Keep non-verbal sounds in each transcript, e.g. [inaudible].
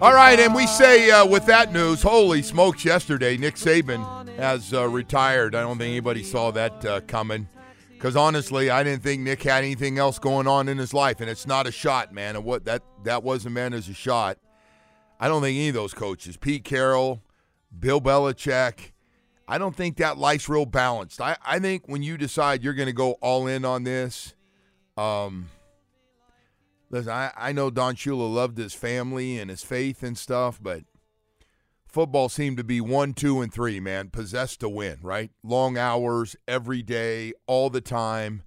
All right, and we say uh, with that news, holy smokes, yesterday, Nick Saban has uh, retired. I don't think anybody saw that uh, coming. Because honestly, I didn't think Nick had anything else going on in his life, and it's not a shot, man. And what that that wasn't meant as a shot. I don't think any of those coaches, Pete Carroll, Bill Belichick, I don't think that life's real balanced. I, I think when you decide you're going to go all in on this, um, listen, I, I know Don Shula loved his family and his faith and stuff, but football seemed to be one, two, and three, man, possessed to win, right? Long hours, every day, all the time.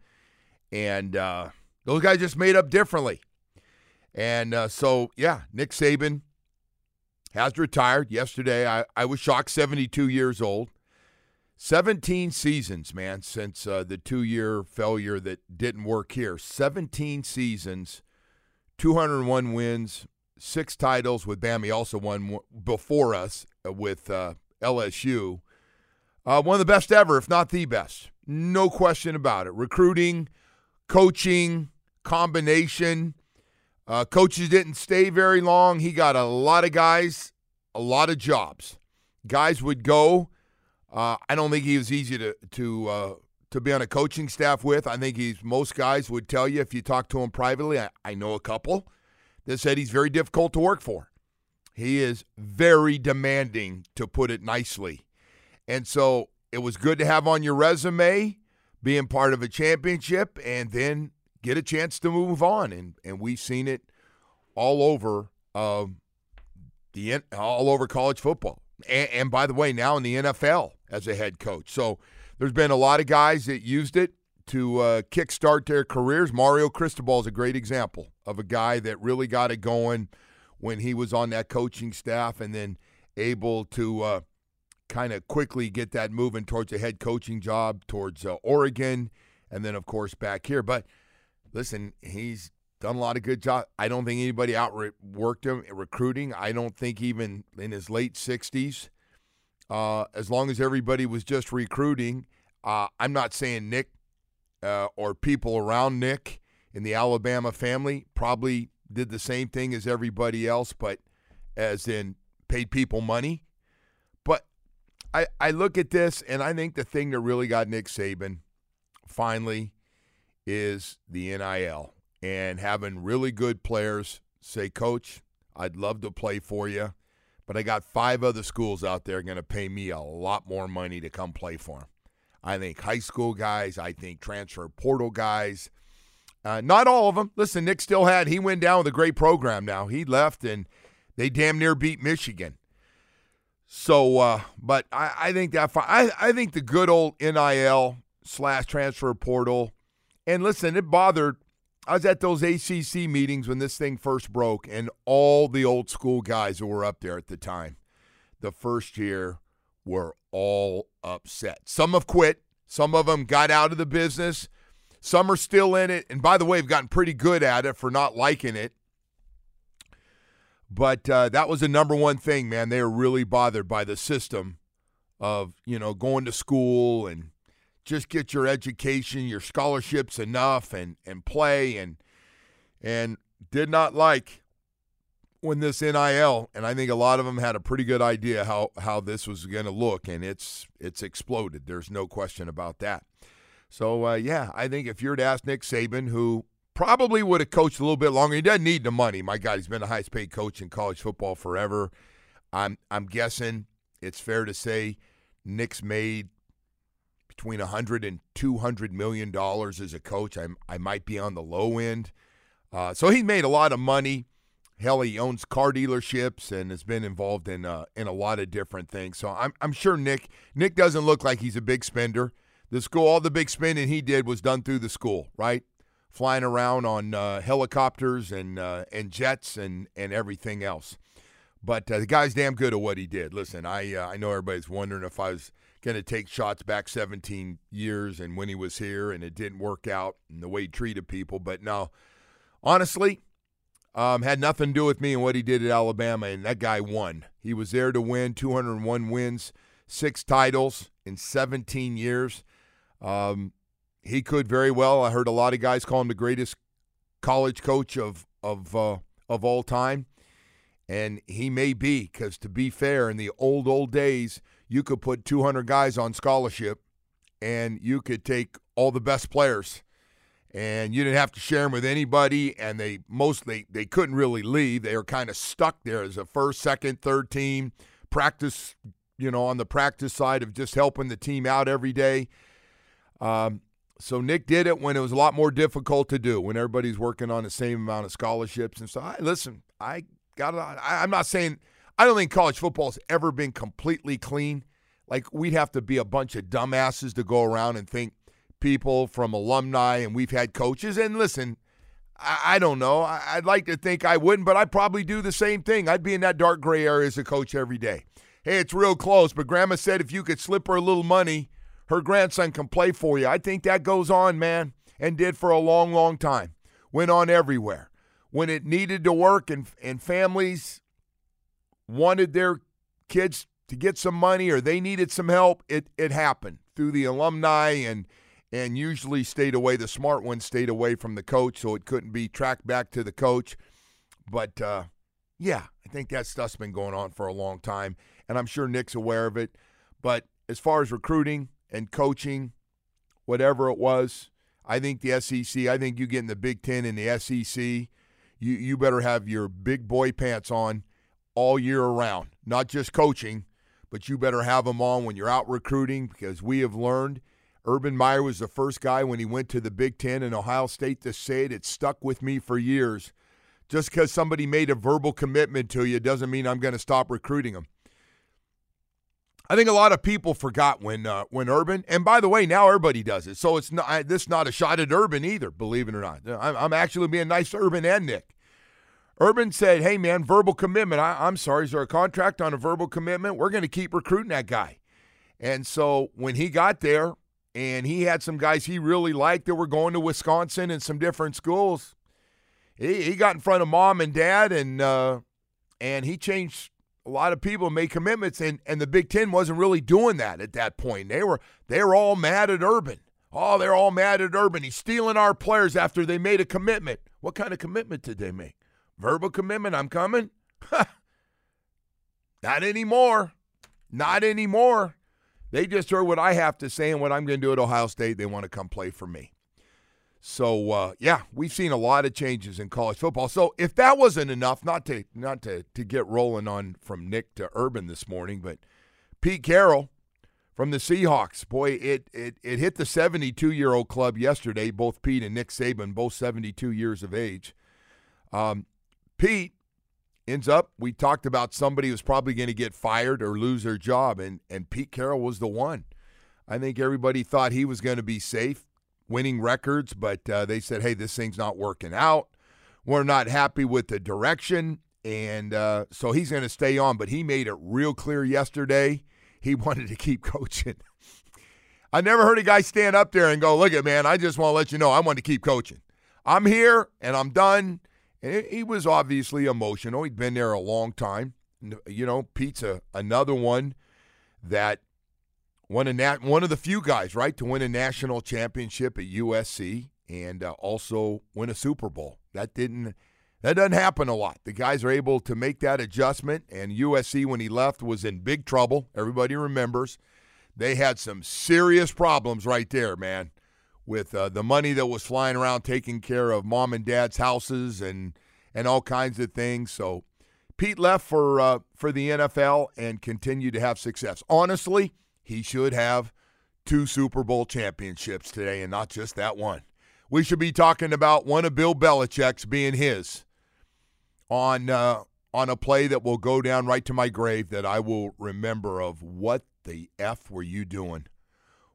And uh, those guys just made up differently. And uh, so, yeah, Nick Saban has retired yesterday. I, I was shocked, 72 years old. 17 seasons, man, since uh, the two year failure that didn't work here. 17 seasons, 201 wins, six titles with Bama. Also won before us with uh, LSU. Uh, one of the best ever, if not the best. No question about it. Recruiting, coaching, combination. Uh, coaches didn't stay very long. He got a lot of guys, a lot of jobs. Guys would go uh, I don't think he was easy to to uh, to be on a coaching staff with. I think he's most guys would tell you if you talk to him privately. I, I know a couple that said he's very difficult to work for. He is very demanding, to put it nicely. And so it was good to have on your resume being part of a championship and then get a chance to move on. And and we've seen it all over uh, the all over college football. And, and by the way, now in the NFL as a head coach. So there's been a lot of guys that used it to uh, kickstart their careers. Mario Cristobal is a great example of a guy that really got it going when he was on that coaching staff and then able to uh, kind of quickly get that moving towards a head coaching job towards uh, Oregon and then, of course, back here. But listen, he's done a lot of good job. I don't think anybody outworked him recruiting. I don't think even in his late 60s – uh, as long as everybody was just recruiting. Uh, I'm not saying Nick uh, or people around Nick in the Alabama family probably did the same thing as everybody else, but as in paid people money. But I, I look at this and I think the thing that really got Nick Saban finally is the NIL and having really good players say, Coach, I'd love to play for you but I got five other schools out there going to pay me a lot more money to come play for them. I think high school guys, I think transfer portal guys. Uh, not all of them. Listen, Nick still had, he went down with a great program now. He left and they damn near beat Michigan. So, uh, but I, I think that, I, I think the good old NIL slash transfer portal, and listen, it bothered I was at those ACC meetings when this thing first broke, and all the old school guys who were up there at the time, the first year, were all upset. Some have quit. Some of them got out of the business. Some are still in it. And by the way, have gotten pretty good at it for not liking it. But uh, that was the number one thing, man. They were really bothered by the system of, you know, going to school and just get your education, your scholarships enough and and play and and did not like when this NIL and I think a lot of them had a pretty good idea how how this was going to look and it's it's exploded. There's no question about that. So uh, yeah, I think if you were to ask Nick Saban who probably would have coached a little bit longer. He doesn't need the money. My God, he's been the highest paid coach in college football forever. I'm I'm guessing it's fair to say Nick's made between 100 and 200 million dollars as a coach. I I might be on the low end. Uh, so he made a lot of money. Hell, he owns car dealerships and has been involved in uh, in a lot of different things. So I'm I'm sure Nick Nick doesn't look like he's a big spender. The school, all the big spending he did was done through the school, right? Flying around on uh, helicopters and uh, and jets and and everything else. But uh, the guy's damn good at what he did. Listen, I uh, I know everybody's wondering if I was going to take shots back 17 years and when he was here and it didn't work out and the way he treated people. But no, honestly, um, had nothing to do with me and what he did at Alabama. And that guy won. He was there to win 201 wins, six titles in 17 years. Um, he could very well. I heard a lot of guys call him the greatest college coach of of uh, of all time, and he may be. Because to be fair, in the old old days, you could put 200 guys on scholarship, and you could take all the best players. And you didn't have to share them with anybody and they mostly they couldn't really leave. They were kind of stuck there as a first second third team practice you know on the practice side of just helping the team out every day. Um, so nick did it when it was a lot more difficult to do when everybody's working on the same amount of scholarships and so I, listen i got I, i'm not saying i don't think college football's ever been completely clean like we'd have to be a bunch of dumbasses to go around and think people from alumni, and we've had coaches. And listen, I, I don't know. I, would like to think I wouldn't, but I'd probably do the same thing. I'd be in that dark gray area as a coach every day. Hey, it's real close, but Grandma said if you could slip her a little money, her grandson can play for you. I think that goes on, man, and did for a long, long time. Went on everywhere. When it needed to work and, and families wanted their kids to get some money or they needed some help, it, it happened through the alumni and – and usually stayed away. The smart one stayed away from the coach, so it couldn't be tracked back to the coach. But uh, yeah, I think that stuff's been going on for a long time, and I'm sure Nick's aware of it. But as far as recruiting and coaching, whatever it was, I think the SEC. I think you get in the Big Ten and the SEC. You you better have your big boy pants on all year around, not just coaching, but you better have them on when you're out recruiting because we have learned Urban Meyer was the first guy when he went to the Big Ten and Ohio State to say it. It stuck with me for years. Just because somebody made a verbal commitment to you doesn't mean I'm going to stop recruiting them. I think a lot of people forgot when uh, when Urban, and by the way, now everybody does it. So it's not I, this not a shot at Urban either, believe it or not. I'm, I'm actually being nice to Urban and Nick. Urban said, "Hey man, verbal commitment. I, I'm sorry, is there a contract on a verbal commitment? We're going to keep recruiting that guy." And so when he got there, and he had some guys he really liked that were going to Wisconsin and some different schools. He, he got in front of mom and dad, and uh, and he changed a lot of people, made commitments, and and the Big Ten wasn't really doing that at that point. They were they were all mad at Urban. Oh, they're all mad at Urban. He's stealing our players after they made a commitment. What kind of commitment did they make? Verbal commitment. I'm coming. [laughs] Not anymore. Not anymore. They just heard what I have to say and what I'm going to do at Ohio State. They want to come play for me. So uh, yeah, we've seen a lot of changes in college football. So if that wasn't enough, not to not to to get rolling on from Nick to Urban this morning, but Pete Carroll from the Seahawks, boy, it it it hit the 72 year old club yesterday. Both Pete and Nick Saban, both 72 years of age. Um, Pete ends up we talked about somebody who's probably going to get fired or lose their job and and Pete Carroll was the one. I think everybody thought he was going to be safe, winning records, but uh, they said, "Hey, this thing's not working out. We're not happy with the direction." And uh, so he's going to stay on, but he made it real clear yesterday he [laughs] wanted to keep coaching. I never heard a guy stand up there and go, "Look at man, I just want to let you know I want to keep coaching. I'm here and I'm done." And he was obviously emotional. He'd been there a long time. You know, Pete's a, another one that won a nat- one of the few guys, right, to win a national championship at USC and uh, also win a Super Bowl. That didn't that doesn't happen a lot. The guys are able to make that adjustment, and USC when he left was in big trouble. Everybody remembers they had some serious problems right there, man with uh, the money that was flying around taking care of mom and dad's houses and and all kinds of things. So Pete left for uh, for the NFL and continued to have success. Honestly, he should have two Super Bowl championships today and not just that one. We should be talking about one of Bill Belichick's being his on uh, on a play that will go down right to my grave that I will remember of what the F were you doing?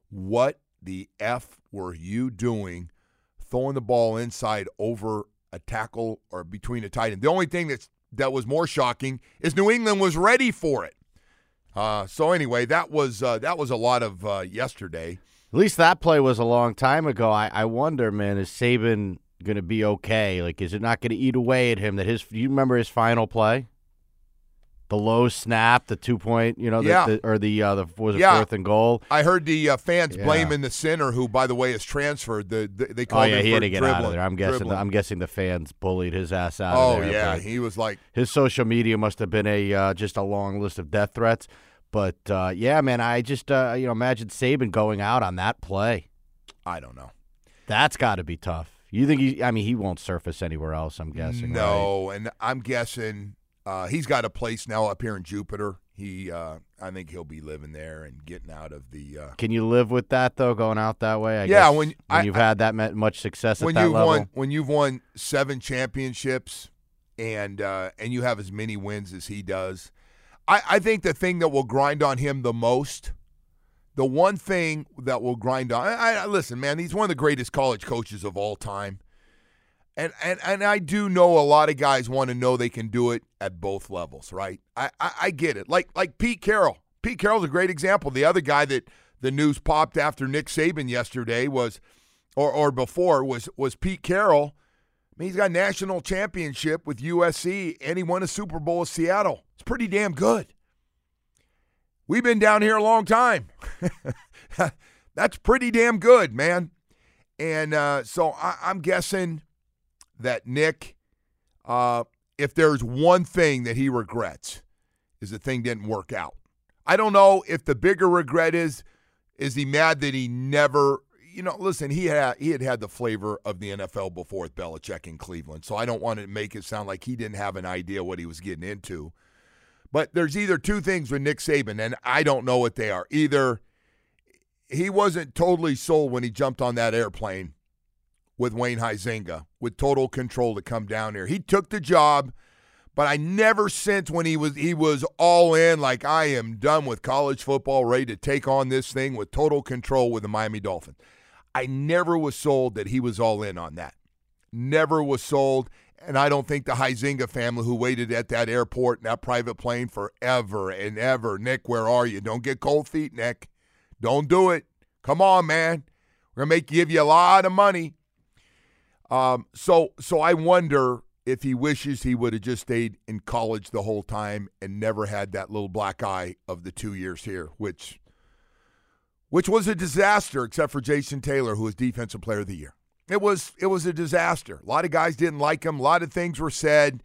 What the F were you doing throwing the ball inside over a tackle or between a tight end? The only thing that's that was more shocking is New England was ready for it. Uh, so anyway, that was uh, that was a lot of uh, yesterday. At least that play was a long time ago. I, I wonder, man, is Saban going to be okay? Like, is it not going to eat away at him that his? Do you remember his final play? The low snap, the two point, you know, the, Yeah. the, or the uh, the was it Yeah. fourth and goal? I heard the uh, fans Yeah. blaming the center, who, by the way, is transferred. The, the they Oh yeah, him he had to get out of there. I'm guessing. dribbling. I'm guessing the fans bullied his ass out. oh of there, Oh, yeah, he was like, his social media must have been a uh, just a long list of death threats. But uh, yeah, man, I just uh, you know imagine Saban going out on that play. I don't know. That's got to be tough. You think he? I mean, he won't surface anywhere else. I'm guessing. right? No, and I'm guessing uh, he's got a place now up here in Jupiter. He, uh, I think he'll be living there and getting out of the. Uh, Can you live with that though, going out that way? I Yeah, guess, when- I- you've had that much success when at that you've level. won, when you've won seven championships, and uh, and you have as many wins as he does, I, I think the thing that will grind on him the most, the one thing that will grind on. I, I listen, man. He's one of the greatest college coaches of all time. And, and and I do know a lot of guys want to know they can do it at both levels, right? I, I, I get it. Like like Pete Carroll. Pete Carroll's a great example. The other guy that the news popped after Nick Saban yesterday was, or or before was was Pete Carroll. I mean, he's got a national championship with USC, and he won a Super Bowl with Seattle. It's pretty damn good. We've been down here a long time. [laughs] That's pretty damn good, man. And uh, so I, I'm guessing that Nick, uh, if there's one thing that he regrets, is the thing didn't work out. I don't know if the bigger regret is is he mad that he never you know listen he had he had had the flavor of the NFL before with Belichick in Cleveland so I don't want to make it sound like he didn't have an idea what he was getting into but there's either two things with Nick Saban and I don't know what they are either he wasn't totally sold when he jumped on that airplane with Wayne Huizenga with total control to come down here he took the job but I never since when he was he was all in like I am done with college football, ready to take on this thing with total control with the Miami Dolphins. I never was sold that he was all in on that. Never was sold, and I don't think the Huizenga family who waited at that airport in that private plane forever and ever. Nick, where are you? Don't get cold feet, Nick. Don't do it. Come on, man. We're gonna make give you a lot of money. Um, so so I wonder if he wishes he would have just stayed in college the whole time and never had that little black eye of the two years here, which which was a disaster, except for Jason Taylor, who was Defensive Player of the Year. It was it was a disaster. A lot of guys didn't like him. A lot of things were said.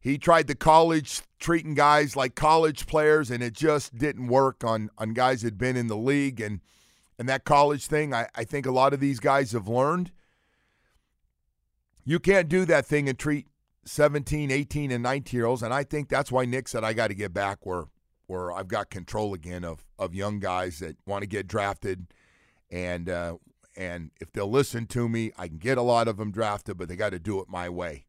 He tried the college treating guys like college players, and it just didn't work on on guys that had been in the league and and that college thing. I, I think a lot of these guys have learned. You can't do that thing and treat 17, 18, and 19 year olds. And I think that's why Nick said I got to get back where where I've got control again of of young guys that want to get drafted, and uh, and if they'll listen to me, I can get a lot of them drafted, but they got to do it my way.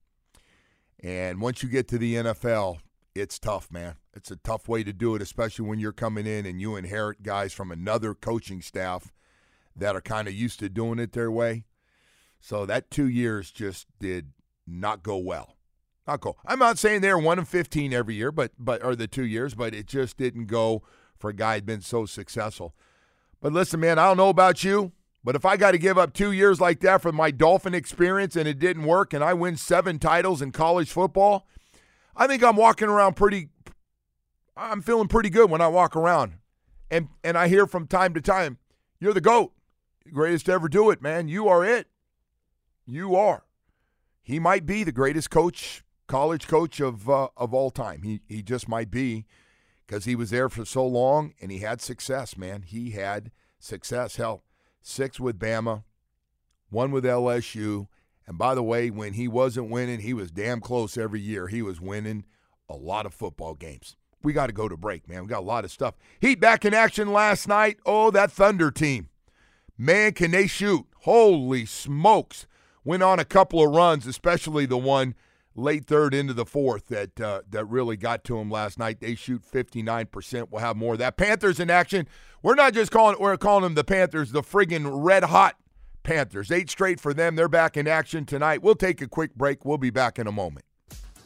And once you get to the NFL, it's tough, man. It's a tough way to do it, especially when you're coming in and you inherit guys from another coaching staff that are kind of used to doing it their way. So that two years just did not go well. Not go. I'm not saying they're one and fifteen every year, but but or the two years, but it just didn't go for a guy who'd been so successful. But listen, man, I don't know about you, but if I got to give up two years like that for my Dolphin experience and it didn't work, and I win seven titles in college football, I think I'm walking around pretty. I'm feeling pretty good when I walk around, and and I hear from time to time, "You're the goat, greatest to ever do it, man. You are it. You are." He might be the greatest coach, college coach of uh, of all time. He he just might be because he was there for so long and he had success, man. He had success. Hell, six with Bama, one with LSU. And by the way, when he wasn't winning, he was damn close every year. He was winning a lot of football games. We got to go to break, man. We got a lot of stuff. Heat back in action last night. Oh, that Thunder team. Man, can they shoot? Holy smokes. Went on a couple of runs, especially the one late third into the fourth that uh, that really got to them last night. They shoot 59%. We'll have more of that. Panthers in action. We're not just calling we're calling them the Panthers, the friggin' red hot Panthers. Eight straight for them. They're back in action tonight. We'll take a quick break. We'll be back in a moment.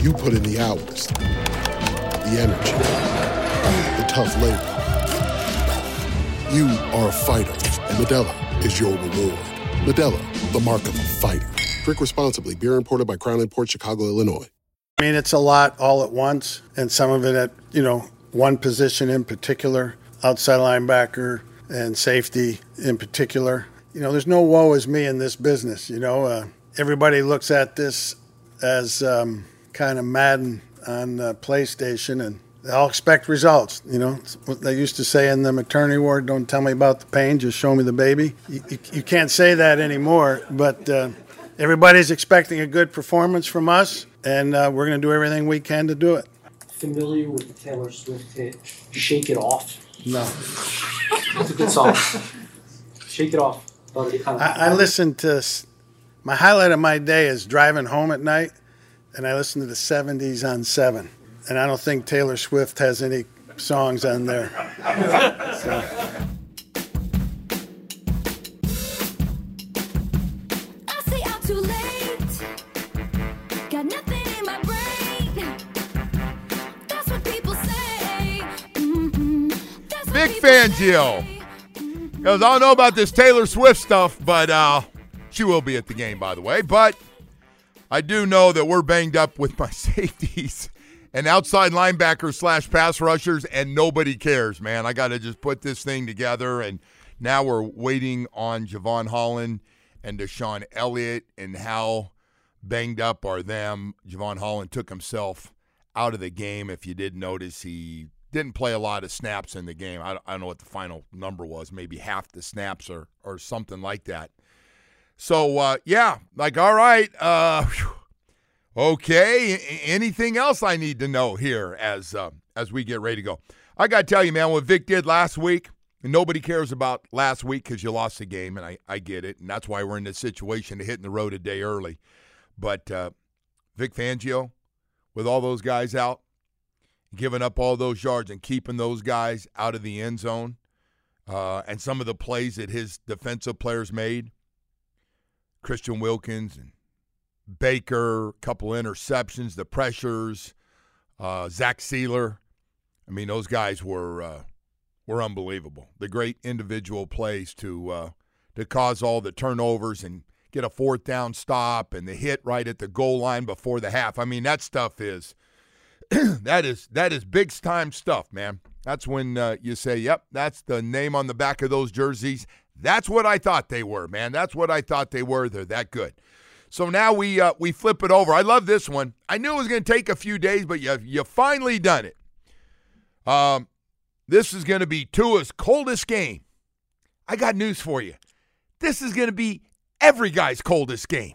You put in the hours, the energy, the tough labor. You are a fighter, and Modelo is your reward. Modelo, the mark of a fighter. Drink responsibly. Beer imported by Crown Port Chicago, Illinois. I mean, it's a lot all at once, and some of it at, you know, one position in particular, outside linebacker and safety in particular. You know, there's no woe is me in this business. You know, uh, everybody looks at this as um, kind of Madden on uh, PlayStation, and they all expect results. You know, it's what they used to say in the maternity ward don't tell me about the pain, just show me the baby. You, you, you can't say that anymore, but uh, everybody's expecting a good performance from us, and uh, we're going to do everything we can to do it. Familiar with the Taylor Swift hit "Shake It Off"? No. It's a good song. Shake It Off. Thought it kind of- I, I listen to my highlight of my day is driving home at night, and I listen to the '70s on Seven. And I don't think Taylor Swift has any songs on there. So, I say I'm. Got nothing in my brain. That's what people say. Mhm. That's what Vic Fangio. Goes, I don't know about this Taylor Swift stuff, but uh, she will be at the game, by the way. But I do know that we're banged up with my [laughs] safeties and outside linebackers slash pass rushers, and nobody cares, man. I got to just put this thing together, and now we're waiting on Jevon Holland and DeShon Elliott, and how banged up are them. Jevon Holland took himself out of the game. If you did notice, he didn't play a lot of snaps in the game. I, don't know what the final number was, maybe half the snaps or or something like that. So uh, yeah, like all right, uh, okay. Anything else I need to know here as uh, as we get ready to go? I got to tell you, man, what Vic did last week. And nobody cares about last week because you lost the game, and I, I get it, and that's why we're in this situation of hitting the road a day early. But uh, Vic Fangio, with all those guys out, giving up all those yards and keeping those guys out of the end zone, uh, and some of the plays that his defensive players made, Christian Wilkins and Baker, a couple interceptions, the pressures, uh, Zach Sieler. I mean, those guys were uh, were unbelievable. The great individual plays to uh, to cause all the turnovers and get a fourth down stop and the hit right at the goal line before the half. I mean, that stuff is [clears throat] that is that is big time stuff, man. That's when uh, you say, "Yep, that's the name on the back of those jerseys." That's what I thought they were, man. That's what I thought they were. They're that good. So now we uh, we flip it over. I love this one. I knew it was going to take a few days, but you you finally done it. Um, this is going to be Tua's coldest game. I got news for you. This is going to be every guy's coldest game.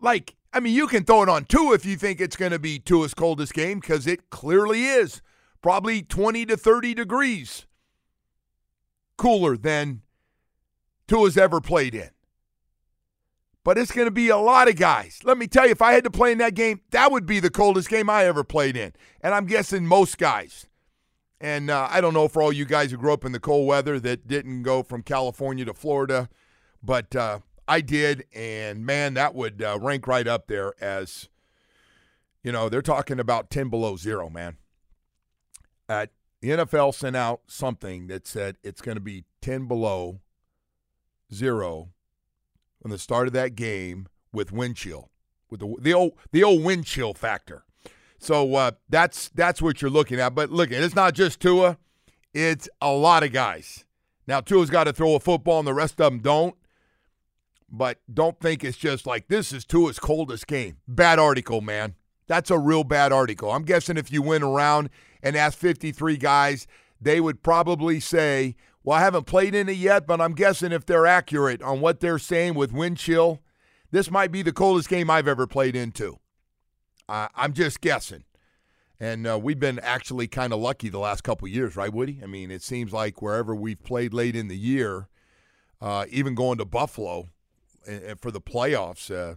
Like, I mean, you can throw it on Tua if you think it's going to be Tua's coldest game because it clearly is. Probably 20 to 30 degrees cooler than Tua's ever played in. But it's going to be a lot of guys. Let me tell you, if I had to play in that game, that would be the coldest game I ever played in. And I'm guessing most guys. And uh, I don't know for all you guys who grew up in the cold weather that didn't go from California to Florida, but uh, I did. And man, that would uh, rank right up there as, you know, they're talking about 10 below zero, man. The NFL sent out something that said it's going to be 10 below zero on the start of that game with wind chill, with the the old the old wind chill factor. So uh, that's that's what you're looking at. But look, it's not just Tua; it's a lot of guys. Now Tua's got to throw a football, and the rest of them don't. But don't think it's just like this is Tua's coldest game. Bad article, man. That's a real bad article. I'm guessing if you went around and asked 53 guys, they would probably say, well, I haven't played in it yet, but I'm guessing if they're accurate on what they're saying with wind chill, this might be the coldest game I've ever played into. Uh, I'm just guessing. And uh, we've been actually kind of lucky the last couple years, right, Woody? I mean, it seems like wherever we've played late in the year, uh, even going to Buffalo for the playoffs, uh,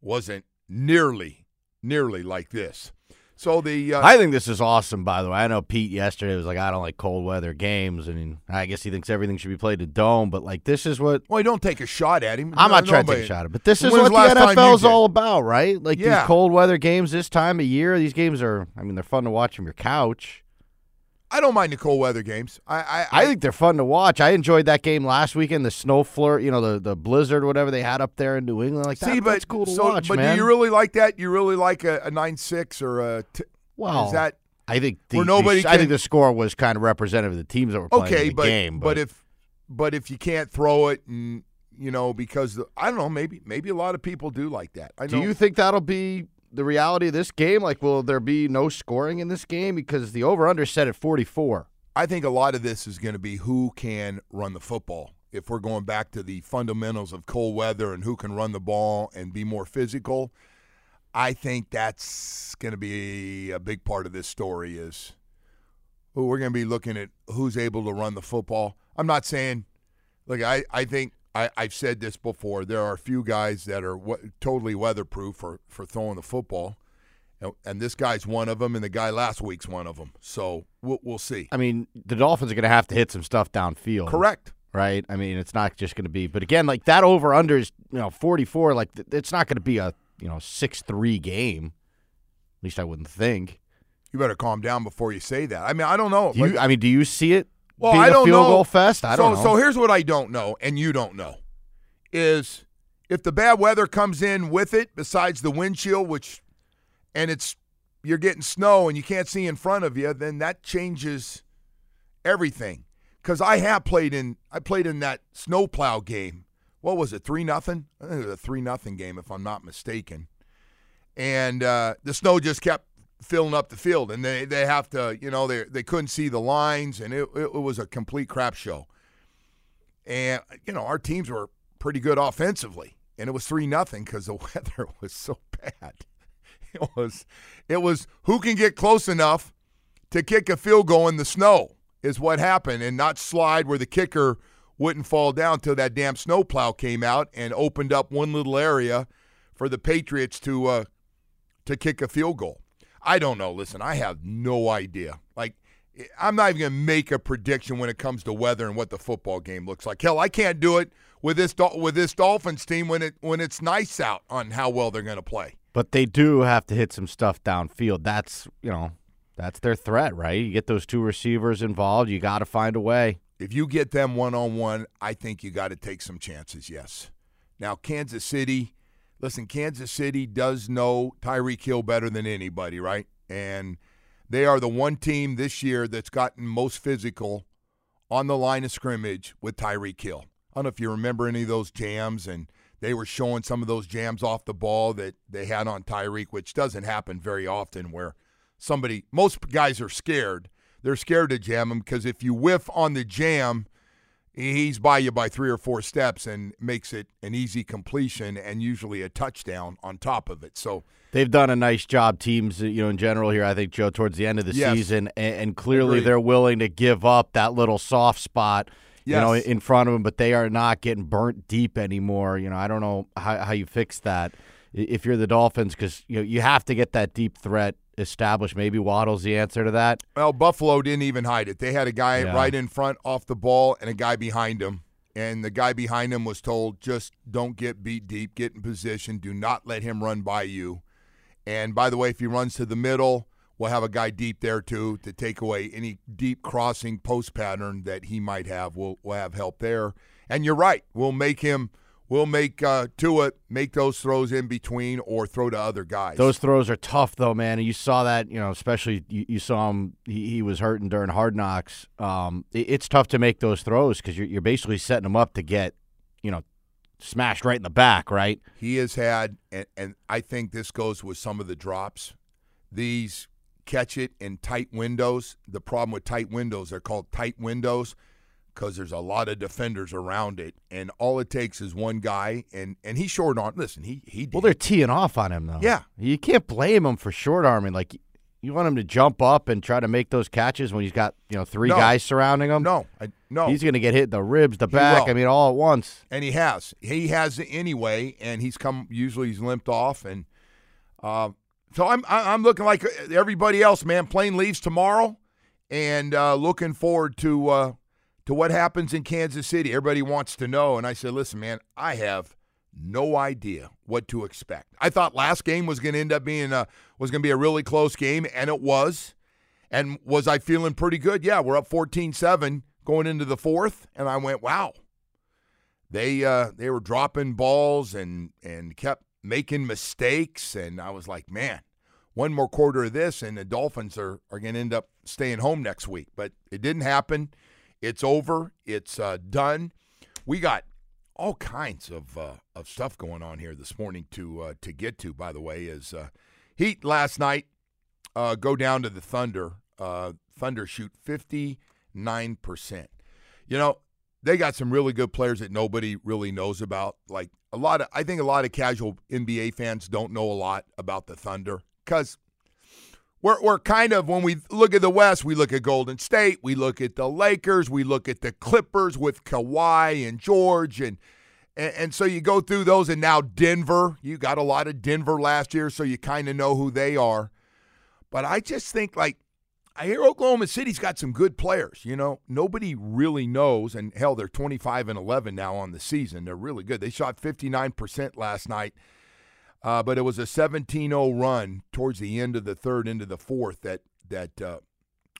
wasn't nearly, nearly like this. So the uh, I think this is awesome. By the way, I know Pete yesterday was like, "I don't like cold weather games," and I guess he thinks everything should be played at dome. But like, this is what. Well, you don't take a shot at him. I'm not No, trying to take a shot at him, but this is what the last the time you NFL is all about, right? Like Yeah. these cold weather games this time of year. These games are, I mean, they're fun to watch from your couch. I don't mind the cold weather games. I I, I think they're fun to watch. I enjoyed that game last weekend, the snow flurry, you know, the, the blizzard, whatever they had up there in New England. Like see, that, but that's cool to so, watch, but man. do you really like that? You really like a, a nine six or a? T- Well, is that I think the, where nobody the- I can- think the score was kind of representative of the teams that were playing okay? in the but, game. but if but if you can't throw it and you know because the, I don't know maybe maybe a lot of people do like that. I Do you think that'll be the reality of this game? Like, will there be no scoring in this game because the over/under set at 44? I think a lot of this is going to be who can run the football. If we're going back to the fundamentals of cold weather and who can run the ball and be more physical, I think that's going to be a big part of this story. Is we're going to be looking at who's able to run the football. I'm not saying, look, I I think I, I've said this before. There are a few guys that are w- totally weatherproof for for throwing the football. And- And this guy's one of them, and the guy last week's one of them. So we'll, we'll see. I mean, the Dolphins are going to have to hit some stuff downfield. Correct. Right? I mean, it's not just going to be, but again, like that over under is, you know, 44. Like, th- it's not going to be a, you know, 6 3 game. At least I wouldn't think. You better calm down before you say that. I mean, I don't know. Do you, Like- I mean, do you see it well, I don't field know. goal fest? I don't so, know. So here's what I don't know, and you don't know, is if the bad weather comes in with it, besides the wind chill, which, and it's you're getting snow and you can't see in front of you, then that changes everything. Because I have played in, I played in that snowplow game. What was it? Three nothing. I think it was a three nothing game, if I'm not mistaken. And uh, the snow just kept filling up the field, and they they have to, you know, they they couldn't see the lines, and it it, was a complete crap show. And you know, our teams were pretty good offensively, and it was three nothing because the [laughs] weather was so bad. It was it was who can get close enough to kick a field goal in the snow is what happened, and not slide where the kicker wouldn't fall down till that damn snowplow came out and opened up one little area for the Patriots to uh, to kick a field goal. I don't know. Listen, I have no idea. Like, I'm not even going to make a prediction when it comes to weather and what the football game looks like. Hell, I can't do it with this with this Dolphins team when it when it's nice out on how well they're going to play. But they do have to hit some stuff downfield. That's, you know, that's their threat, right? You get those two receivers involved, you got to find a way. If you get them one on one, I think you got to take some chances. Yes. Now, Kansas City, listen, Kansas City does know Tyreek Hill better than anybody, right? And they are the one team this year that's gotten most physical on the line of scrimmage with Tyreek Hill. I don't know if you remember any of those jams, and they were showing some of those jams off the ball that they had on Tyreek, which doesn't happen very often where somebody, most guys are scared. they're scared to jam him because if you whiff on the jam, he's by you by three or four steps and makes it an easy completion and usually a touchdown on top of it. So They've done a nice job, teams, you know, in general here. I think Joe towards the end of the Yes. season, and, and clearly Agreed. they're willing to give up that little soft spot, you know, in front of them. But they are not getting burnt deep anymore. You know, I don't know how, how you fix that if you're the Dolphins, because you know you have to get that deep threat established. Maybe Waddle's the answer to that. Well, Buffalo didn't even hide it. They had a guy Yeah. right in front off the ball and a guy behind him. And the guy behind him was told, just don't get beat deep, get in position, do not let him run by you. And by the way, if he runs to the middle, we'll have a guy deep there too to take away any deep crossing post pattern that he might have. We'll, we'll have help there. And you're right. We'll make him, we'll make uh, Tua make those throws in between or throw to other guys. Those throws are tough, though, man. And you saw that, you know, especially you, you saw him. He, he was hurting during Hard Knocks. Um, it- it's tough to make those throws because you're, you're basically setting him up to get, you know, smashed right in the back, right? he has had, and, and I think this goes with some of the drops. These catch it in tight windows. The problem with tight windows, they're called tight windows because there's a lot of defenders around it, and all it takes is one guy, and and he's short on. Listen, he he did. Well, they're teeing off on him, though. Yeah. You can't blame him for short arming. Like, you want him to jump up and try to make those catches when he's got, you know, three No. guys surrounding him? no, I, no. He's going to get hit in the ribs, the back. I mean, all at once. and he has. He has it anyway, and he's come. Usually, he's limped off, and uh, so I'm I'm looking like everybody else, man. Plane leaves tomorrow, and uh, looking forward to uh, to what happens in Kansas City. Everybody wants to know, and I said, listen, man, I have no idea what to expect. I thought last game was going to end up being a, was going to be a really close game, and it was. And was I feeling pretty good? Yeah, we're up 14-7 going into the fourth, and I went, wow they uh, they were dropping balls and and kept making mistakes, and I was like, man, one more quarter of this, and the Dolphins are are going to end up staying home next week. But it didn't happen. It's over. It's uh, done. We got all kinds of uh, of stuff going on here this morning to uh, to get to. By the way, is uh, Heat last night uh, go down to the Thunder. Uh, Thunder shoot fifty nine percent. You know, they got some really good players that nobody really knows about. Like a lot of, I think a lot of casual NBA fans don't know a lot about the Thunder because we're we're kind of when we look at the West, we look at Golden State, we look at the Lakers, we look at the Clippers with Kawhi and George, and and, and so you go through those, and now Denver. You got a lot of Denver last year, so you kind of know who they are. But I just think like I hear Oklahoma City's got some good players. You know, nobody really knows, and hell, they're 25 and 11 now on the season. They're really good. They shot 59% last night, uh, but it was a 17-0 run towards the end of the third, into the fourth that that uh,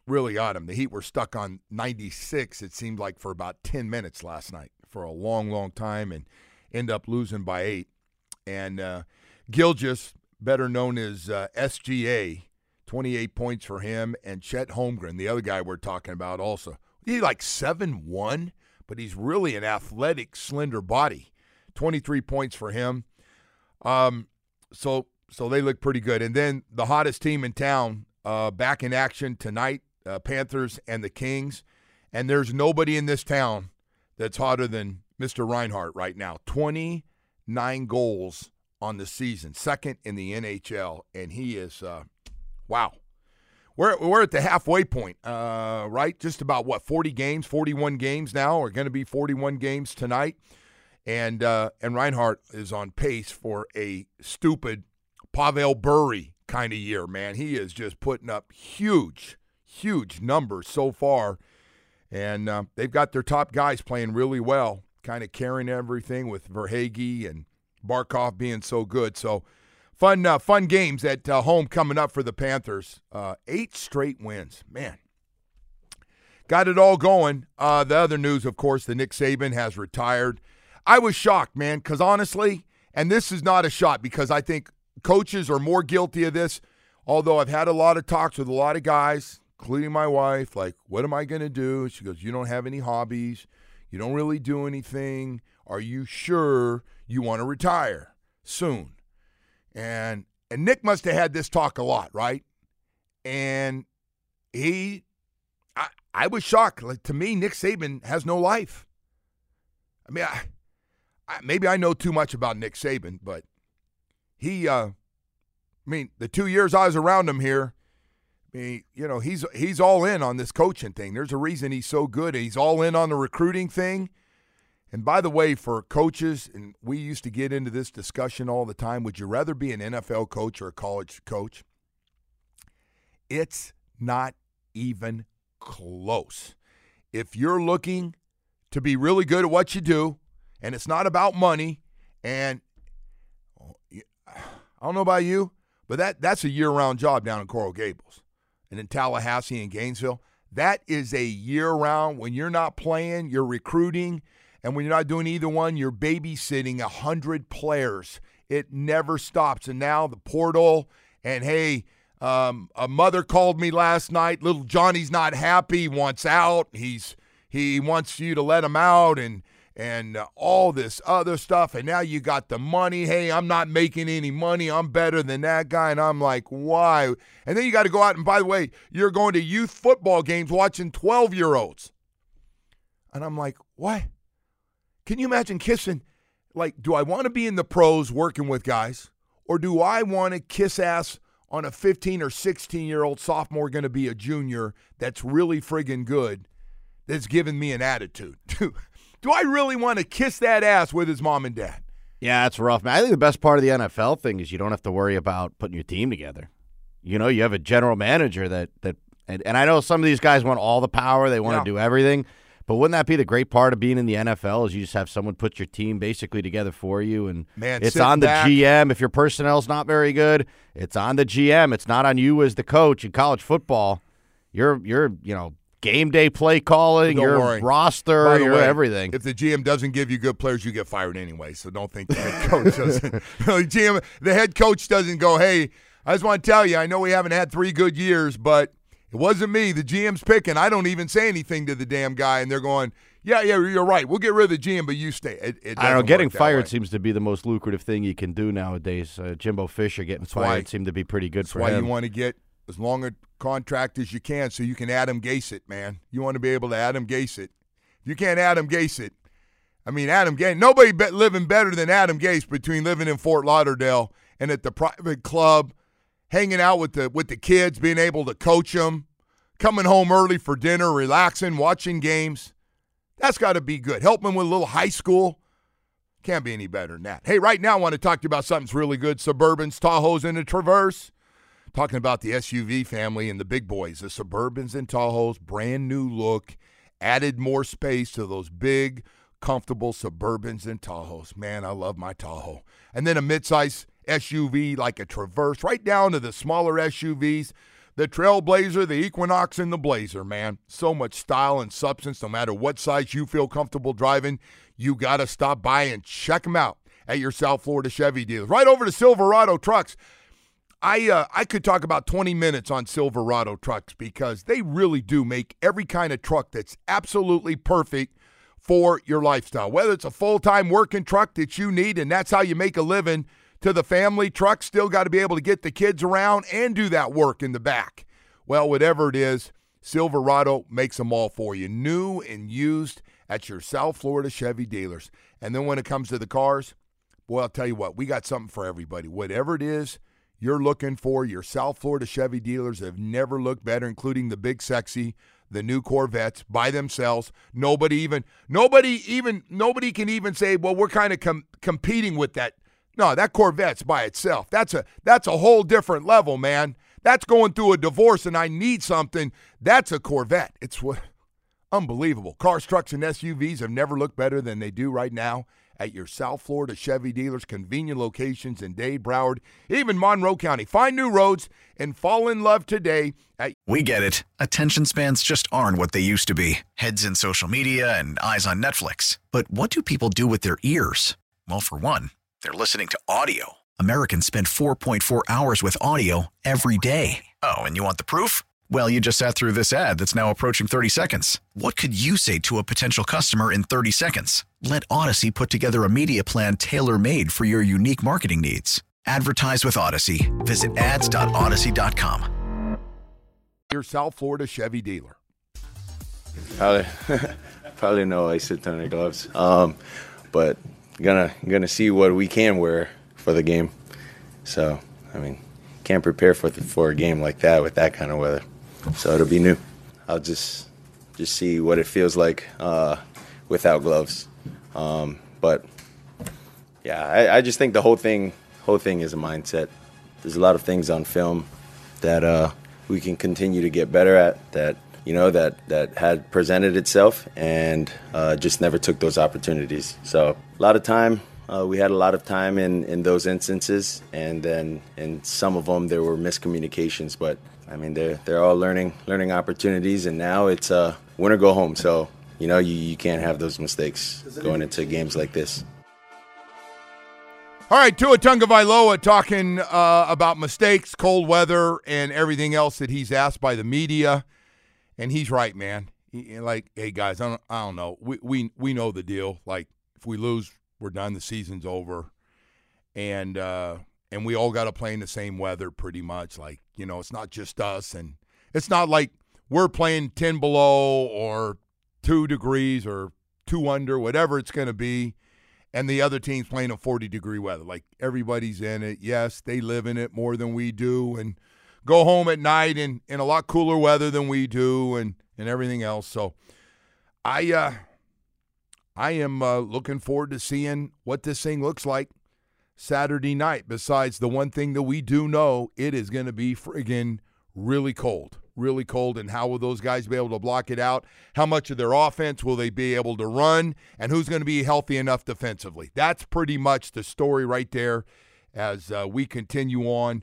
really got them. The Heat were stuck on 96. It seemed like for about 10 minutes last night, for a long, long time, and end up losing by eight. And uh, Gilgeous, better known as uh, SGA. 28 points for him, and Chet Holmgren, the other guy we're talking about, also. He's like 7 1, but he's really an athletic, slender body. 23 points for him. Um, so so they look pretty good. And then the hottest team in town uh, back in action tonight, uh, Panthers and the Kings. And there's nobody in this town that's hotter than Mr. Reinhart right now. 29 goals on the season, second in the NHL, and he is uh, wow. We're we're at the halfway point, uh, right? Just about what 40 games, 41 games now, are going to be 41 games tonight, and uh, and Reinhart is on pace for a stupid Pavel Bure kind of year, man. He is just putting up huge, huge numbers so far, and uh, they've got their top guys playing really well, kind of carrying everything with Verhaeghe and Barkov being so good. So fun, uh, fun games at uh, home coming up for the Panthers. Uh, eight straight wins, man. Got it all going. Uh, the other news, of course, the Nick Saban has retired. I was shocked, man, because honestly, and this is not a shot because I think coaches are more guilty of this. Although I've had a lot of talks with a lot of guys, including my wife, like, what am I going to do? She goes, You don't have any hobbies. You don't really do anything. Are you sure you want to retire soon? And and Nick must have had this talk a lot, right? And he I I was shocked. Like, to me, Nick Saban has no life. I mean, I, maybe I know too much about Nick Saban, but he, uh, I mean, the two years I was around him here, I mean, you know, he's he's all in on this coaching thing. There's a reason he's so good. He's all in on the recruiting thing. And by the way, for coaches, and we used to get into this discussion all the time would you rather be an NFL coach or a college coach? It's not even close. If you're looking to be really good at what you do, and it's not about money, and [sighs] I don't know about you, but that, that's a year round job down in Coral Gables and in Tallahassee and Gainesville. That is a year round. When you're not playing, you're recruiting. And when you're not doing either one, you're babysitting a 100 players. It never stops. And now the portal, and hey, um, a mother called me last night. Little Johnny's not happy. Wants out. He's he wants you to let him out, and and uh, all this other stuff. And now you got the money. Hey, I'm not making any money. I'm better than that guy. And I'm like, why? And then you got to go out and by the way, you're going to youth football games watching 12 year olds. And I'm like, what? Can you imagine kissing? Like, do I want to be in the pros working with guys, or do I want to kiss ass on a 15 or 16 year old sophomore going to be a junior that's really friggin' good, that's giving me an attitude? [laughs] do I really want to kiss that ass with his mom and dad? Yeah, it's rough, man. I think the best part of the NFL thing is you don't have to worry about putting your team together. You know, you have a general manager that that, and, and I know some of these guys want all the power, they want Yeah. to do everything. But wouldn't that be the great part of being in the NFL? Is you just have someone put your team basically together for you, and Man, it's on the back- GM. If your personnel's not very good, it's on the GM. It's not on you as the coach in college football. You're you're you know game day play calling, your worry. roster, By your way, everything. If the GM doesn't give you good players, you get fired anyway. So don't think the head coach doesn't. [laughs] [laughs] the GM, the head coach doesn't go, "Hey, I just want to tell you, I know we haven't had three good years, but it wasn't me. The GM's picking. I don't even say anything to the damn guy, and they're going, "Yeah, yeah, you're right. We'll get rid of the GM, but you stay." It, it I don't know. Getting fired way. seems to be the most lucrative thing you can do nowadays. Uh, Jimbo Fisher getting why- fired seemed to be pretty good That's for why him. you want to get as long a contract as you can, so you can Adam Gase it, man. You want to be able to Adam Gase it. If you can't Adam Gase it, I mean, Adam Gase. Nobody be living better than Adam Gase between living in Fort Lauderdale and at the private club, hanging out with the with the kids, being able to coach them, coming home early for dinner, relaxing, watching games. That's got to be good. Help with a little high school. Can't be any better than that. Hey, right now I want to talk to you about something that's really good. Suburbans, Tahoes, and the Traverse. Talking about the SUV family and the big boys, the Suburbans and Tahoes, brand new look, added more space to those big, comfortable Suburbans and Tahoes. Man, I love my Tahoe. And then a midsize SUV like a Traverse, right down to the smaller SUVs, the Trailblazer, the Equinox, and the Blazer, man. So much style and substance, no matter what size you feel comfortable driving, you got to stop by and check them out at your South Florida Chevy dealers. Right over to Silverado Trucks. I uh, I could talk about 20 minutes on Silverado trucks because they really do make every kind of truck that's absolutely perfect for your lifestyle. Whether it's a full-time working truck that you need and that's how you make a living, to the family truck, still got to be able to get the kids around and do that work in the back. Well, whatever it is, Silverado makes them all for you, new and used at your South Florida Chevy dealers. And then when it comes to the cars, boy, I'll tell you what, we got something for everybody. Whatever it is you're looking for, your South Florida Chevy dealers have never looked better, including the big sexy, the new Corvettes by themselves. Nobody even, nobody even, nobody can even say, well, we're kind of com- competing with that. No, that Corvette's by itself. That's a that's a whole different level, man. That's going through a divorce, and I need something. That's a Corvette. It's what unbelievable. Cars, trucks, and SUVs have never looked better than they do right now at your South Florida Chevy dealers, convenient locations in Dade, Broward, even Monroe County. Find new roads and fall in love today at We get it. Attention spans just aren't what they used to be heads in social media and eyes on Netflix. But what do people do with their ears? Well, for one, they're listening to audio. Americans spend 4.4 hours with audio every day. Oh, and you want the proof? Well, you just sat through this ad that's now approaching 30 seconds. What could you say to a potential customer in 30 seconds? Let Audacy put together a media plan tailor made for your unique marketing needs. Advertise with Audacy. Visit ads.audacy.com. your South Florida Chevy dealer. Probably, [laughs] probably no isotoner gloves. Um, but gonna gonna see what we can wear for the game. So I mean, can't prepare for the, for a game like that with that kind of weather. So it'll be new. I'll just just see what it feels like uh, without gloves. Um, but yeah, I, I just think the whole thing whole thing is a mindset. There's a lot of things on film that uh, we can continue to get better at. That you know that that had presented itself and uh, just never took those opportunities. So a lot of time. Uh, we had a lot of time in, in those instances, and then in some of them there were miscommunications. But I mean, they're they're all learning learning opportunities, and now it's uh, win or go home. So you know you, you can't have those mistakes going into games like this. All right, Tua Tagovailoa talking uh, about mistakes, cold weather, and everything else that he's asked by the media, and he's right, man. He, like, hey guys, I don't, I don't know. We, we we know the deal. Like, if we lose, we're done. The season's over, and uh, and we all got to play in the same weather, pretty much. Like, you know, it's not just us, and it's not like we're playing ten below or two degrees or two under, whatever it's going to be and the other team's playing in 40 degree weather. Like everybody's in it. Yes, they live in it more than we do and go home at night in, in a lot cooler weather than we do and, and everything else. So I uh I am uh, looking forward to seeing what this thing looks like Saturday night. Besides the one thing that we do know, it is going to be friggin' really cold. Really cold, and how will those guys be able to block it out? How much of their offense will they be able to run? And who's going to be healthy enough defensively? That's pretty much the story right there as uh, we continue on.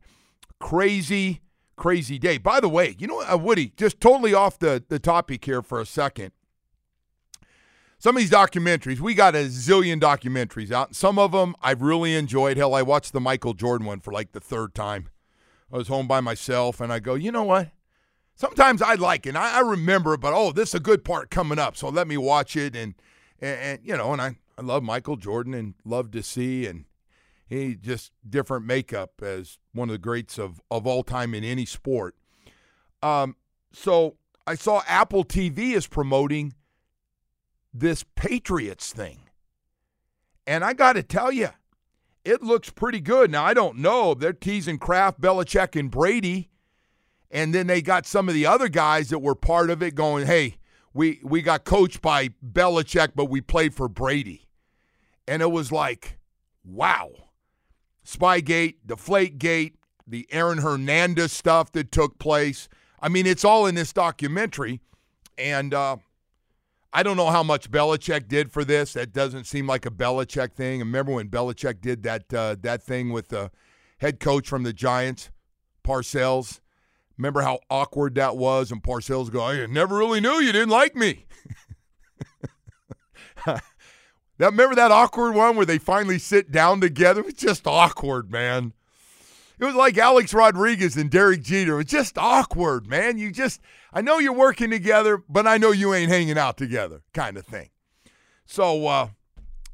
Crazy, crazy day. By the way, you know, uh, Woody, just totally off the, the topic here for a second. Some of these documentaries, we got a zillion documentaries out. Some of them I've really enjoyed. Hell, I watched the Michael Jordan one for like the third time. I was home by myself, and I go, you know what? Sometimes I like it. I, I remember but oh, this is a good part coming up, so let me watch it. And and, and you know, and I, I love Michael Jordan and love to see, and he just different makeup as one of the greats of of all time in any sport. Um, so I saw Apple TV is promoting this Patriots thing, and I got to tell you, it looks pretty good. Now I don't know they're teasing Kraft, Belichick, and Brady. And then they got some of the other guys that were part of it going, hey, we, we got coached by Belichick, but we played for Brady. And it was like, wow. Spygate, Deflategate, the Aaron Hernandez stuff that took place. I mean, it's all in this documentary. And uh, I don't know how much Belichick did for this. That doesn't seem like a Belichick thing. I remember when Belichick did that uh, that thing with the head coach from the Giants, Parcells? Remember how awkward that was? And Parcells go, I never really knew you didn't like me. [laughs] that remember that awkward one where they finally sit down together? It was just awkward, man. It was like Alex Rodriguez and Derek Jeter. It was just awkward, man. You just, I know you're working together, but I know you ain't hanging out together, kind of thing. So, uh,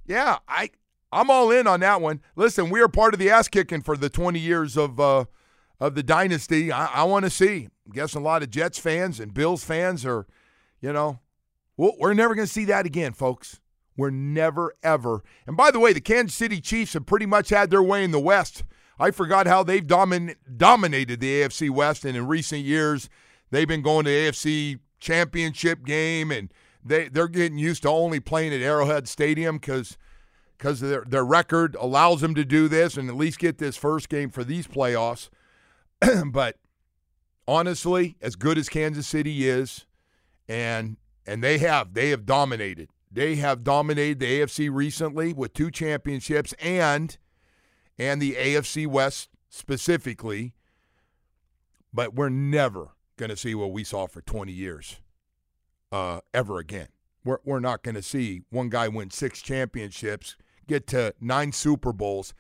yeah, I, I'm all in on that one. Listen, we are part of the ass kicking for the 20 years of uh, of the dynasty. I, I want to see. I'm guessing a lot of Jets fans and Bills fans are, you know, we're never going to see that again, folks. We're never, ever. And by the way, the Kansas City Chiefs have pretty much had their way in the West. I forgot how they've domin- dominated the AFC West, and in recent years, they've been going to AFC Championship game, and they they're getting used to only playing at Arrowhead Stadium because because their their record allows them to do this and at least get this first game for these playoffs. [clears throat] but honestly, as good as Kansas City is, and and they have they have dominated. They have dominated the AFC recently with two championships and and the AFC West specifically. But we're never going to see what we saw for 20 years uh, ever again. We're, we're not going to see one guy win six championships, get to nine Super Bowls.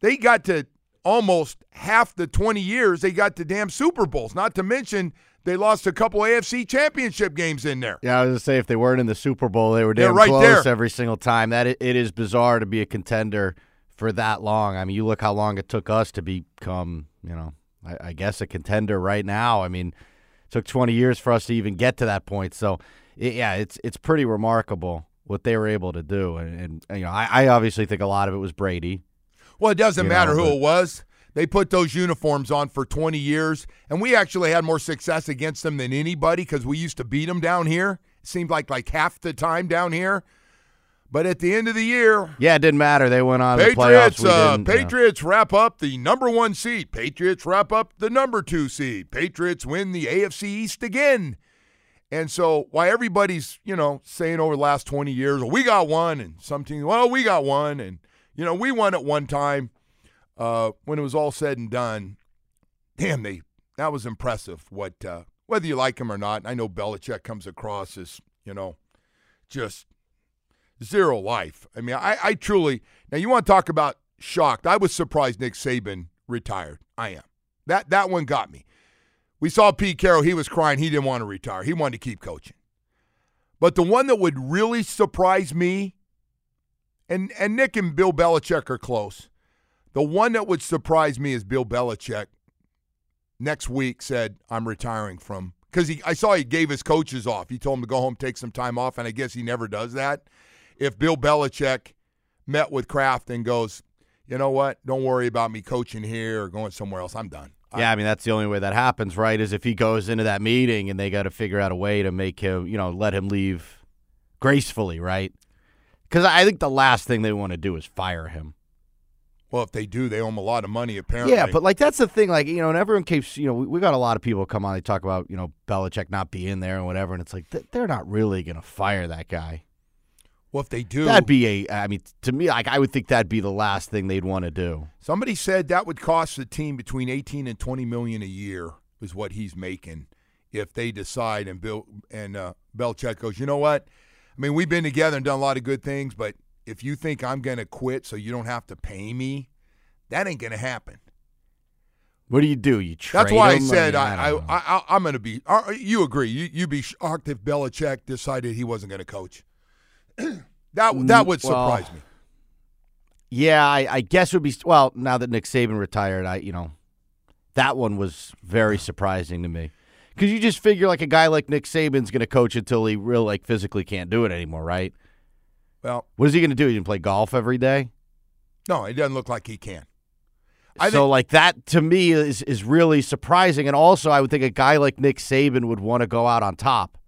They got to almost half the 20 years they got to damn Super Bowls, not to mention they lost a couple AFC championship games in there. Yeah, I was going to say if they weren't in the Super Bowl, they were damn right close there. every single time. That it, it is bizarre to be a contender for that long. I mean, you look how long it took us to become, you know, I, I guess a contender right now. I mean, took 20 years for us to even get to that point. So, it, yeah, it's it's pretty remarkable what they were able to do. And, and you know, I, I obviously think a lot of it was Brady. Well, it doesn't You matter know, who it was. They put those uniforms on for 20 years, and we actually had more success against them than anybody because we used to beat them down here. It seemed like like half the time down here. But at the end of the year, Yeah, it didn't matter. They went on to the Patriots, playoffs. Uh, didn't, you know. Patriots wrap up the number one seed. Patriots wrap up the number two seed. Patriots win the AFC East again. And so, why everybody's you know saying over the last twenty years, well, we got one, and some teams, well, we got one, and you know we won at one time. Uh, when it was all said and done, damn, they that was impressive. What uh, whether you like him or not, I know Belichick comes across as you know just zero life. I mean, I, I truly now you want to talk about shocked. I was surprised Nick Saban retired. I am. That that one got me. We saw Pete Carroll, he was crying, he didn't want to retire. He wanted to keep coaching. But the one that would really surprise me, and and Nick and Bill Belichick are close. The one that would surprise me is Bill Belichick next week said, I'm retiring from because he I saw he gave his coaches off. He told them to go home, take some time off, and I guess he never does that. If Bill Belichick met with Kraft and goes, you know what, don't worry about me coaching here or going somewhere else. I'm done. Yeah, I mean that's the only way that happens, right? Is if he goes into that meeting and they got to figure out a way to make him, you know, let him leave gracefully, right? Because I think the last thing they want to do is fire him. Well, if they do, they owe him a lot of money apparently. Yeah, but like that's the thing, like you know, and everyone keeps, you know, we, we got a lot of people come on. They talk about you know Belichick not being there and whatever, and it's like th- they're not really gonna fire that guy. well, if they do, That'd be a, I mean, to me, like I would think that'd be the last thing they'd want to do. Somebody said that would cost the team between 18 and 20 million a year is what he's making if they decide and Bill and uh, Belichick goes, you know what? I mean, we've been together and done a lot of good things, but if you think I'm going to quit so you don't have to pay me, that ain't going to happen. What do you do? You trade That's why I said I, I, I, I'm going to be. Uh, you agree? You you be shocked if Belichick decided he wasn't going to coach. [clears throat] that that would Mm, well, surprise me. Yeah, I, I guess it would be well. Now that Nick Saban retired, I you know, that one was very surprising to me because you just figure like a guy like Nick Saban's going to coach until he real like physically can't do it anymore, right? Well, What is he going to do? He going to play golf every day. no, it doesn't look like he can. I so think- like that to me is is really surprising, and also I would think a guy like Nick Saban would want to go out on top.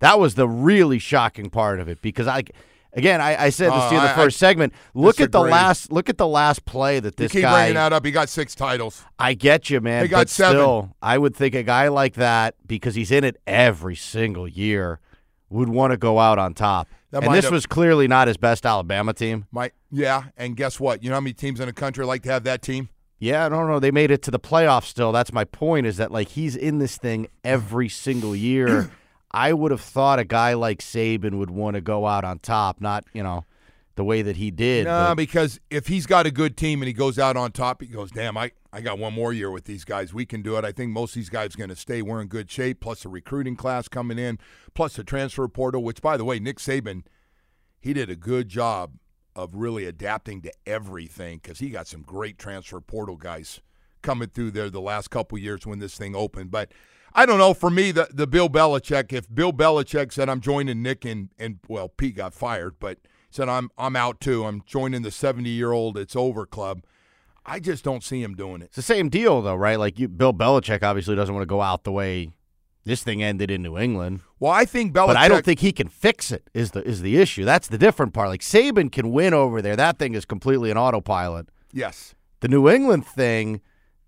That was the really shocking part of it because I, again, I, I said this Uh, to you in the I- first I segment. Look at the last look at the last play that You this keep guy. bringing that up. He got six titles. I get you, man. He got but seven. still, I would think a guy like that because he's in it every single year would want to go out on top. That and this have- was clearly not his best Alabama team. My yeah, and guess what? You know how many teams in the country like to have that team? Yeah, I don't know. They made it to the playoffs still. That's my point is that like he's in this thing every single year. [clears throat] I would have thought a guy like Saban would want to go out on top, not, you know, the way that he did. No, because if he's got a good team and he goes out on top, he goes, "Damn, I, I got one more year with these guys. We can do it." I think most of these guys are going to stay. We're in good shape. Plus the recruiting class coming in, plus the transfer portal. Which, by the way, Nick Saban, he did a good job of really adapting to everything because he got some great transfer portal guys coming through there the last couple years when this thing opened. But I don't know. For me, the the Bill Belichick. If Bill Belichick said I'm joining Nick and and well, Pete got fired, but said I'm I'm out too. I'm joining the 70 year old it's over club. I just don't see him doing it. It's the same deal, though, right? Like you, Bill Belichick obviously doesn't want to go out the way this thing ended in New England. Well, I think Belichick. But I don't think he can fix it. Is the is the issue? That's the different part. Like Saban can win over there. That thing is completely an autopilot. Yes. The New England thing,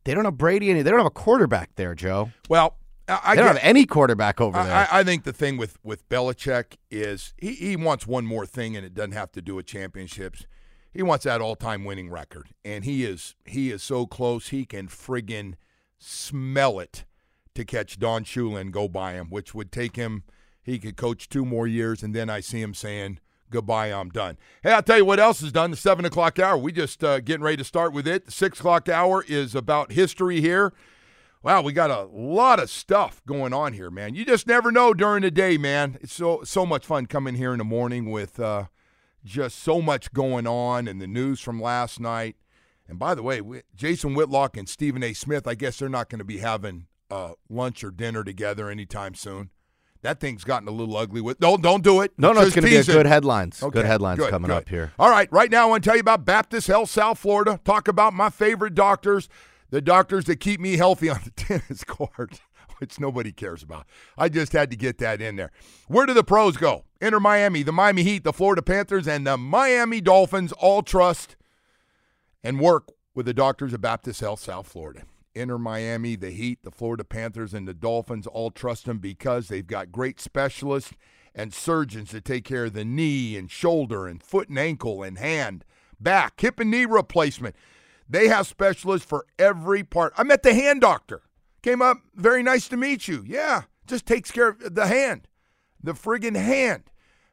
they don't have Brady. Any, they don't have a quarterback there, Joe. Well, I, they don't get- have any quarterback over I, there. I, I think the thing with with Belichick is he, he wants one more thing, and it doesn't have to do with championships. He wants that all time winning record, and he is he is so close he can friggin' smell it to catch Don Shula and go by him, which would take him. He could coach two more years, and then I see him saying goodbye. I'm done. Hey, I'll tell you what else is done. The seven o'clock hour. We just uh, getting ready to start with it. The six o'clock hour is about history here. Wow, we got a lot of stuff going on here, man. You just never know during the day, man. It's so so much fun coming here in the morning with uh, just so much going on and the news from last night. And by the way, we, Jason Whitlock and Stephen A. Smith, I guess they're not going to be having uh, lunch or dinner together anytime soon. That thing's gotten a little ugly. With don't don't do it. No, no, it's going to be a good headlines. Okay, good headlines good, coming good. up here. All right, right now I want to tell you about Baptist Health South Florida. Talk about my favorite doctors, the doctors that keep me healthy on the [laughs] tennis court, which nobody cares about. I just had to get that in there. Where do the pros go? Inter Miami, the Miami Heat, the Florida Panthers, and the Miami Dolphins all trust and work with the doctors of Baptist Health South Florida. Inter Miami, the Heat, the Florida Panthers, and the Dolphins all trust them because they've got great specialists and surgeons to take care of the knee and shoulder and foot and ankle and hand, back, hip and knee replacement. They have specialists for every part. I met the hand doctor. Came up, very nice to meet you. Yeah, just takes care of the hand, the friggin' hand.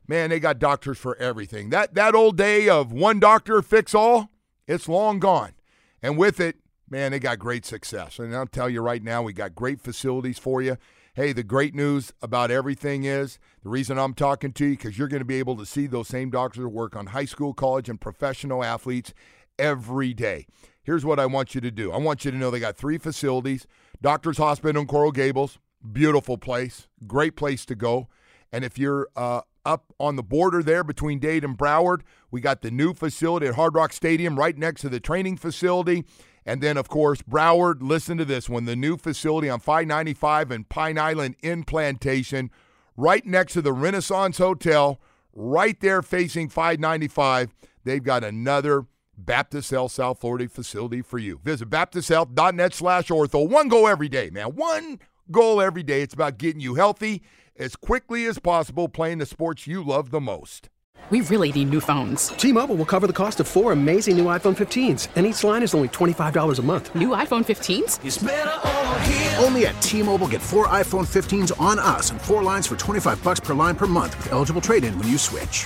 Man, they got doctors for everything. That that old day of one doctor fix all, it's long gone. And with it, man, they got great success. And I'll tell you right now, we got great facilities for you. Hey, the great news about everything is the reason I'm talking to you because you're going to be able to see those same doctors work on high school, college, and professional athletes every day. Here's what I want you to do. I want you to know they got three facilities: Doctors Hospital in Coral Gables, beautiful place, great place to go. And if you're uh, up on the border there between Dade and Broward, we got the new facility at Hard Rock Stadium right next to the training facility. And then, of course, Broward, listen to this one the new facility on 595 and Pine Island in Plantation, right next to the Renaissance Hotel, right there facing 595. They've got another Baptist Health South Florida facility for you. Visit baptisthealth.net slash ortho. One goal every day, man. One goal every day. It's about getting you healthy as quickly as possible playing the sports you love the most. We really need new phones. T-Mobile will cover the cost of four amazing new iPhone 15s, and each line is only $25 a month. New iPhone 15s? Only at T-Mobile get four iPhone 15s on us and four lines for 25 bucks per line per month with eligible trade-in when you switch.